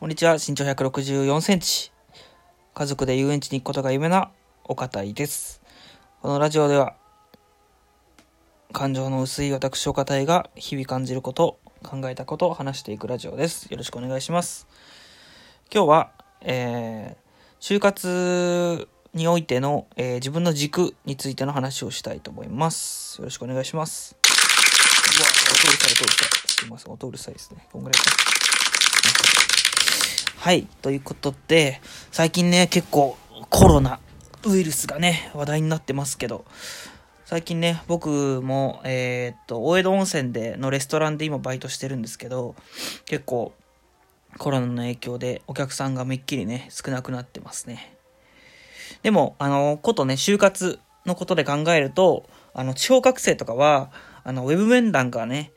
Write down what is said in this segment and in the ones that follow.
こんにちは、身長164センチ。家族で遊園地に行くことが夢な岡田井です。このラジオでは、感情の薄い私岡田井が日々感じること、考えたことを話していくラジオです。よろしくお願いします。今日は、えー、就活においての、えー自分の軸についての話をしたいと思います。よろしくお願いします。うわ、音うるさい、音うるさい。すいません、音うるさいですね。こんぐらいか。はい。ということで、最近ね、結構コロナウイルスがね、話題になってますけど、最近ね、僕も、えーっと、大江戸温泉でのレストランで今バイトしてるんですけど、結構コロナの影響でお客さんがめっきりね、少なくなってますね。でも、あの、ことね、就活のことで考えると、あの、地方学生とかは、あの、ウェブ面談がね、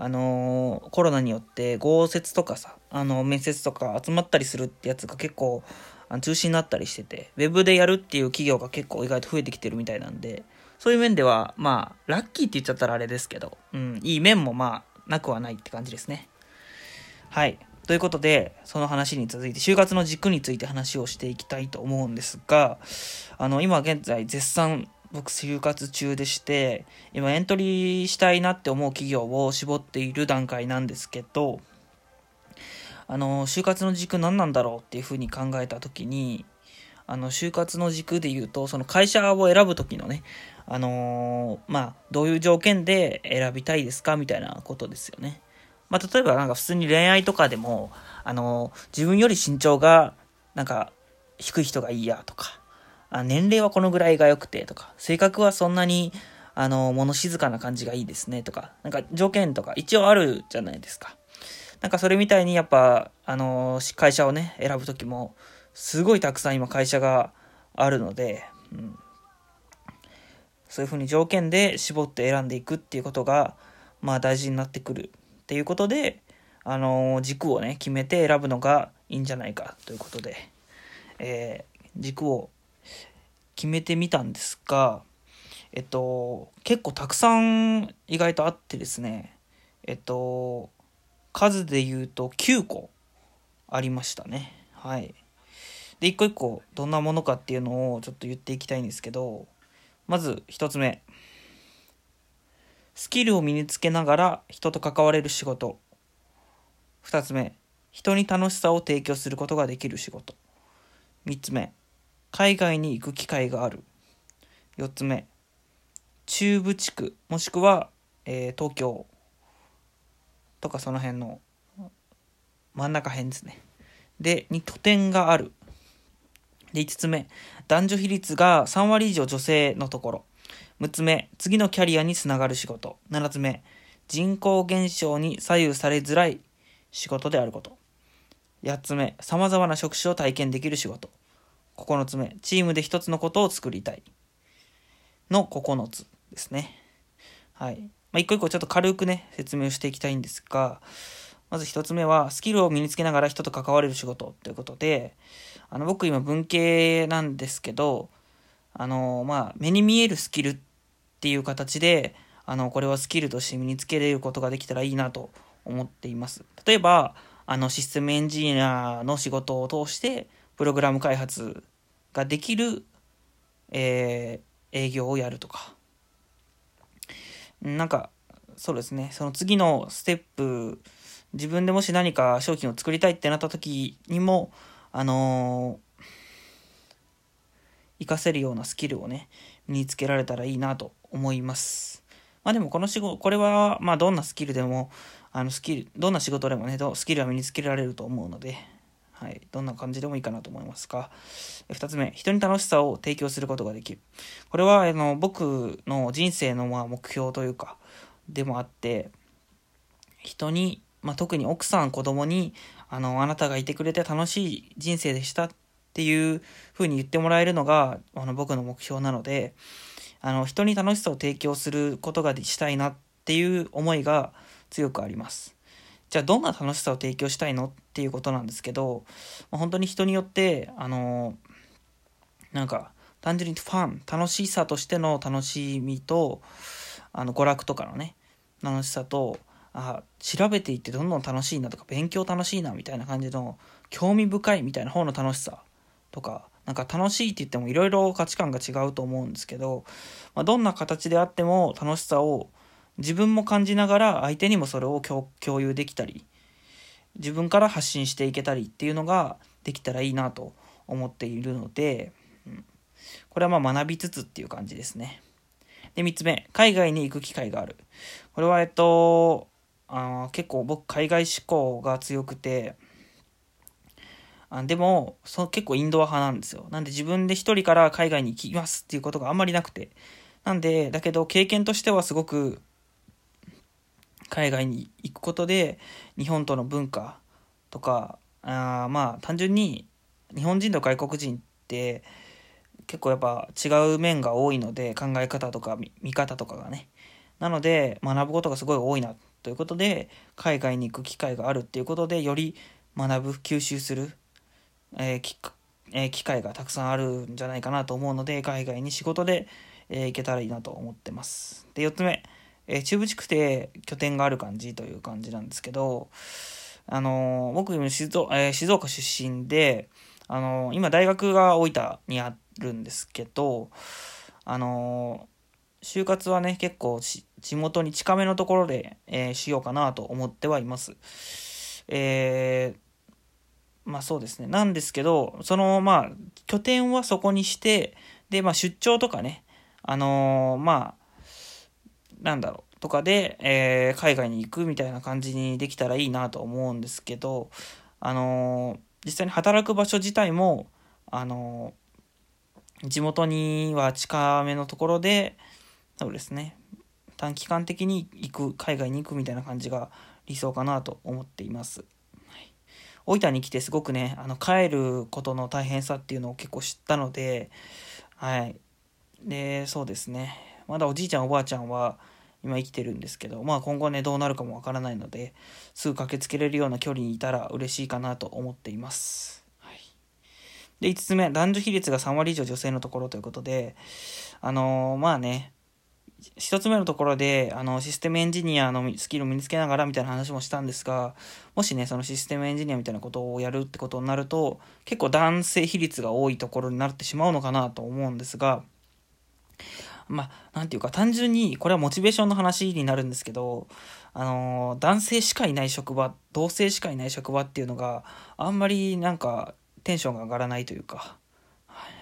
あのーコロナによって豪雪とかさ、あの、面接とか集まったりするってやつが結構、あの中止になったりしてて、ウェブでやるっていう企業が結構意外と増えてきてるみたいなんで、そういう面では、まあ、ラッキーって言っちゃったらあれですけど、うん、いい面もまあ、なくはないって感じですね。はい。ということで、その話に続いて、就活の軸について話をしていきたいと思うんですが、あの、今現在絶賛僕就活中でして、今エントリーしたいなって思う企業を絞っている段階なんですけど、あの、就活の軸何なんだろうっていうふうに考えたときに、あの、就活の軸で言うと、その会社を選ぶときのね、あのーまあ、どういう条件で選びたいですかみたいなことですよね。まあ、例えばなんか普通に恋愛とかでも、あのー自分より身長が、なんか、低い人がいいやとか、あ年齢はこのぐらいが良くてとか、性格はそんなに、あの、物静かな感じがいいですねとか、なんか条件とか一応あるじゃないですか。なんかそれみたいにやっぱ、あの、会社をね、選ぶときも、すごいたくさん今会社があるので、うん、そういうふうに条件で絞って選んでいくっていうことが、まあ大事になってくるっていうことで、あの、軸をね、決めて選ぶのがいいんじゃないかということで、えー軸を決めてみたんですが、えっと、結構たくさん意外とあってですね、えっと、数で言うと9個ありましたね。はい。で、一個一個どんなものかっていうのをちょっと言っていきたいんですけど、まず一つ目。スキルを身につけながら人と関われる仕事。二つ目。人に楽しさを提供することができる仕事。三つ目。海外に行く機会がある。四つ目。中部地区、もしくは、えー東京とかその辺の真ん中辺ですね。で、に拠点がある。で、5つ目、男女比率が3割以上女性のところ。6つ目、次のキャリアにつながる仕事。7つ目、人口減少に左右されづらい仕事であること。8つ目、様々な職種を体験できる仕事。9つ目、チームで一つのことを作りたい。の9つですね。はい。まあ、一個一個ちょっと軽くね、説明をしていきたいんですが、まず一つ目は、スキルを身につけながら人と関われる仕事ということで、あの、僕今文系なんですけど、あの、まあ、目に見えるスキルっていう形で、あの、これはスキルとして身につけれることができたらいいなと思っています。例えば、あの、システムエンジニアの仕事を通して、プログラム開発ができる、えー営業をやるとか。なんか、そうですね、その次のステップ、自分でもし何か商品を作りたいってなった時にも、あのー活かせるようなスキルをね、身につけられたらいいなと思います。まあでもこの仕事、これは、まあどんなスキルでも、あのスキル、どんな仕事でもね、スキルは身につけられると思うので、はい、どんな感じでもいいかなと思いますが、二つ目、人に楽しさを提供することができる。これは、あの、僕の人生のまあ目標というか、でもあって、人に、まあ、特に奥さん、子供に、あの、あなたがいてくれて楽しい人生でしたっていう風に言ってもらえるのが、あの、僕の目標なので、あの、人に楽しさを提供することがしたいなっていう思いが強くあります。じゃあ、どんな楽しさを提供したいのっていうことなんですけど、まあ本当に人によって、あの、なんか、単純にファン、楽しさとしての楽しみと、あの、娯楽とかのね、楽しさと、あ調べていってどんどん楽しいなとか勉強楽しいなみたいな感じの興味深いみたいな方の楽しさとかなんか楽しいって言ってもいろいろ価値観が違うと思うんですけど、まあ、どんな形であっても楽しさを自分も感じながら相手にもそれを共有できたり自分から発信していけたりっていうのができたらいいなと思っているので、うん、これはまあ学びつつっていう感じですね。で、3つ目、海外に行く機会がある。これは、えっと、あ結構僕、海外志向が強くて、あでもそ結構インドア派なんですよ。なんで自分で一人から海外に行きますっていうことがあんまりなくて。なんで、だけど経験としてはすごく海外に行くことで日本との文化とかあまあ単純に日本人と外国人って結構やっぱ違う面が多いので考え方とか見方とかがね。なので学ぶことがすごい多いなということで海外に行く機会があるっていうことでより学ぶ吸収する、えーえー、機会がたくさんあるんじゃないかなと思うので海外に仕事で、えー、行けたらいいなと思ってます。で4つ目、えー、中部地区で拠点がある感じという感じなんですけどあの僕静岡,、え静岡出身であの今大学が大分にあるんですけどあの就活はね結構地元に近めのところで、え、しようかなと思ってはいます。えー、まあそうですね。なんですけど、そのまあ拠点はそこにして、で、まあ出張とかね、あの、まあ、なんだろう、とかで、えー、海外に行くみたいな感じにできたらいいなと思うんですけど、あのー、実際に働く場所自体も、あの地元には近めのところで、そうですね、短期間的に行く、海外に行くみたいな感じが理想かなと思っています。はい、大分に来てすごくね、あの帰ることの大変さっていうのを結構知ったので、はい。で、そうですね、まだおじいちゃんおばあちゃんは、今生きてるんですけど、まあ今後ね、どうなるかもわからないので、すぐ駆けつけれるような距離にいたら嬉しいかなと思っています。はい、で、5つ目、男女比率が3割以上女性のところということで、あのー、まあね、1つ目のところで、あの、システムエンジニアのスキルを身につけながらみたいな話もしたんですが、もしね、そのシステムエンジニアみたいなことをやるってことになると、結構男性比率が多いところになってしまうのかなと思うんですが、まあ、なんていうか、単純に、これはモチベーションの話になるんですけど、あの、男性しかいない職場、同性しかいない職場っていうのがあんまりなんかテンションが上がらないというか、はい、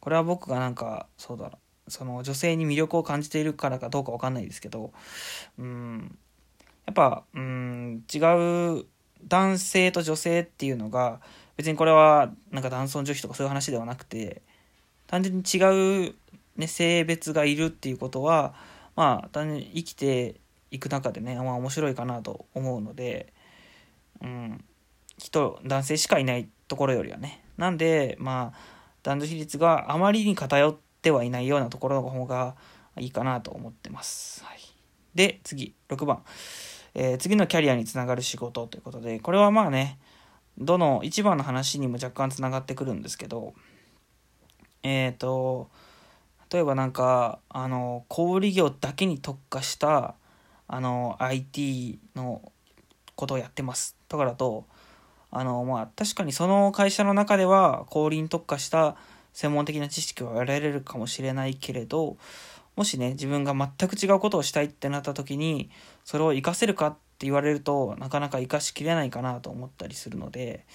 これは僕がなんか、そうだ、その女性に魅力を感じているからかどうかわかんないですけど、うん、やっぱ、うん、違う男性と女性っていうのが、別にこれはなんか男尊女卑とかそういう話ではなくて、単純に違うね、性別がいるっていうことは、まあ、単に生きていく中でね、まあ面白いかなと思うので、うん、人、男性しかいないところよりはね。なんで、まあ、男女比率があまりに偏ってはいないようなところの方がいいかなと思ってます。はい、で、次、6番。えー、次のキャリアにつながる仕事ということで、これはまあね、どの1番の話にも若干つながってくるんですけど、えっ、ー、と、例えばなんか、あの、小売業だけに特化した、あの、IT のことをやってます。とかだと、あの、まあ、確かにその会社の中では、小売に特化した専門的な知識を得られるかもしれないけれど、もしね、自分が全く違うことをしたいってなった時に、それを活かせるかって言われるとなかなか活かしきれないかなと思ったりするので、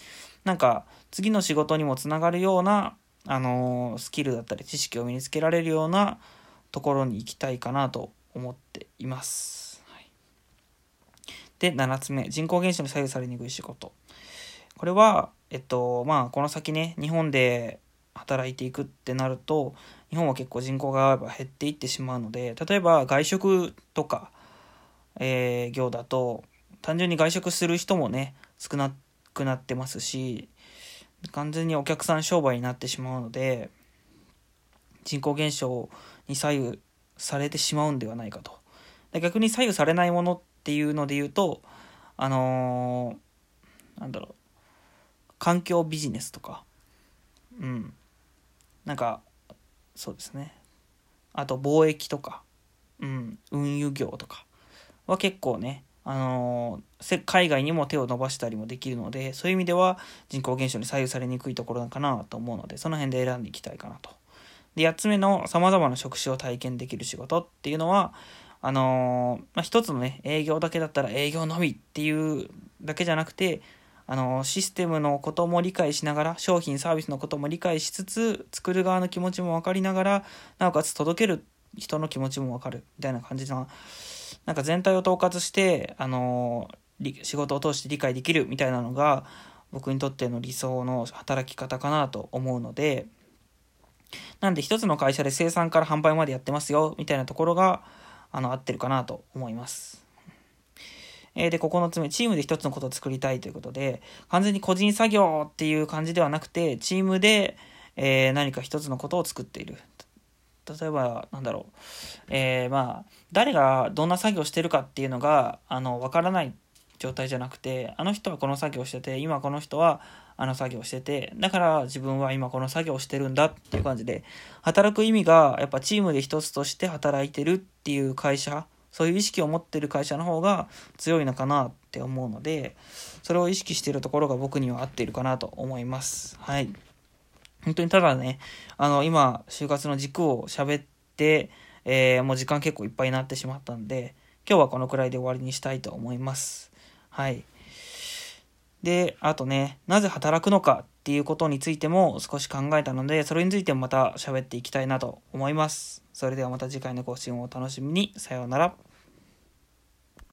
なんか次の仕事にもつながるようなあのスキルだったり知識を身につけられるようなところに行きたいかなと思っています。はい、で、7つ目、人口減少に左右されにくい仕事。これは、えっと、まあ、この先ね、日本で働いていくってなると、日本は結構人口が減っていってしまうので、例えば外食とか、えー、業だと、単純に外食する人もね、少なくなってますし、完全にお客さん商売になってしまうので人口減少に左右されてしまうんではないかと。で逆に左右されないものっていうので言うとあのー、なんだろう環境ビジネスとか。うん。なんかそうですね。あと貿易とか、うん、運輸業とかは結構ねあの海外にも手を伸ばしたりもできるのでそういう意味では人口減少に左右されにくいところかなと思うのでその辺で選んでいきたいかなと。で8つ目のさまざまな職種を体験できる仕事っていうのはあのまあ、一つのね営業だけだったら営業のみっていうだけじゃなくてあのシステムのことも理解しながら商品サービスのことも理解しつつ作る側の気持ちも分かりながらなおかつ届ける人の気持ちも分かるみたいな感じのなんか全体を統括してあの仕事を通して理解できるみたいなのが僕にとっての理想の働き方かなと思うのでなんで一つの会社で生産から販売までやってますよみたいなところがあの合ってるかなと思います。えー、で、9つ目、チームで一つのことを作りたいということで、完全に個人作業っていう感じではなくて、チームで、えー、何か一つのことを作っている。例えば、なんだろう。えー、まあ、誰がどんな作業してるかっていうのが、あの、わからない状態じゃなくて、あの人はこの作業してて、今この人はあの作業してて、だから自分は今この作業してるんだっていう感じで、働く意味がやっぱチームで一つとして働いてるっていう会社、そういう意識を持ってる会社の方が強いのかなって思うので、それを意識してるところが僕には合っているかなと思います。はい。本当にただね、あの、今、就活の軸を喋って、えー、もう時間結構いっぱいになってしまったんで、今日はこのくらいで終わりにしたいと思います。はい。で、あとね、なぜ働くのかっていうことについても少し考えたので、それについてもまた喋っていきたいなと思います。それではまた次回の更新をお楽しみに。さようなら。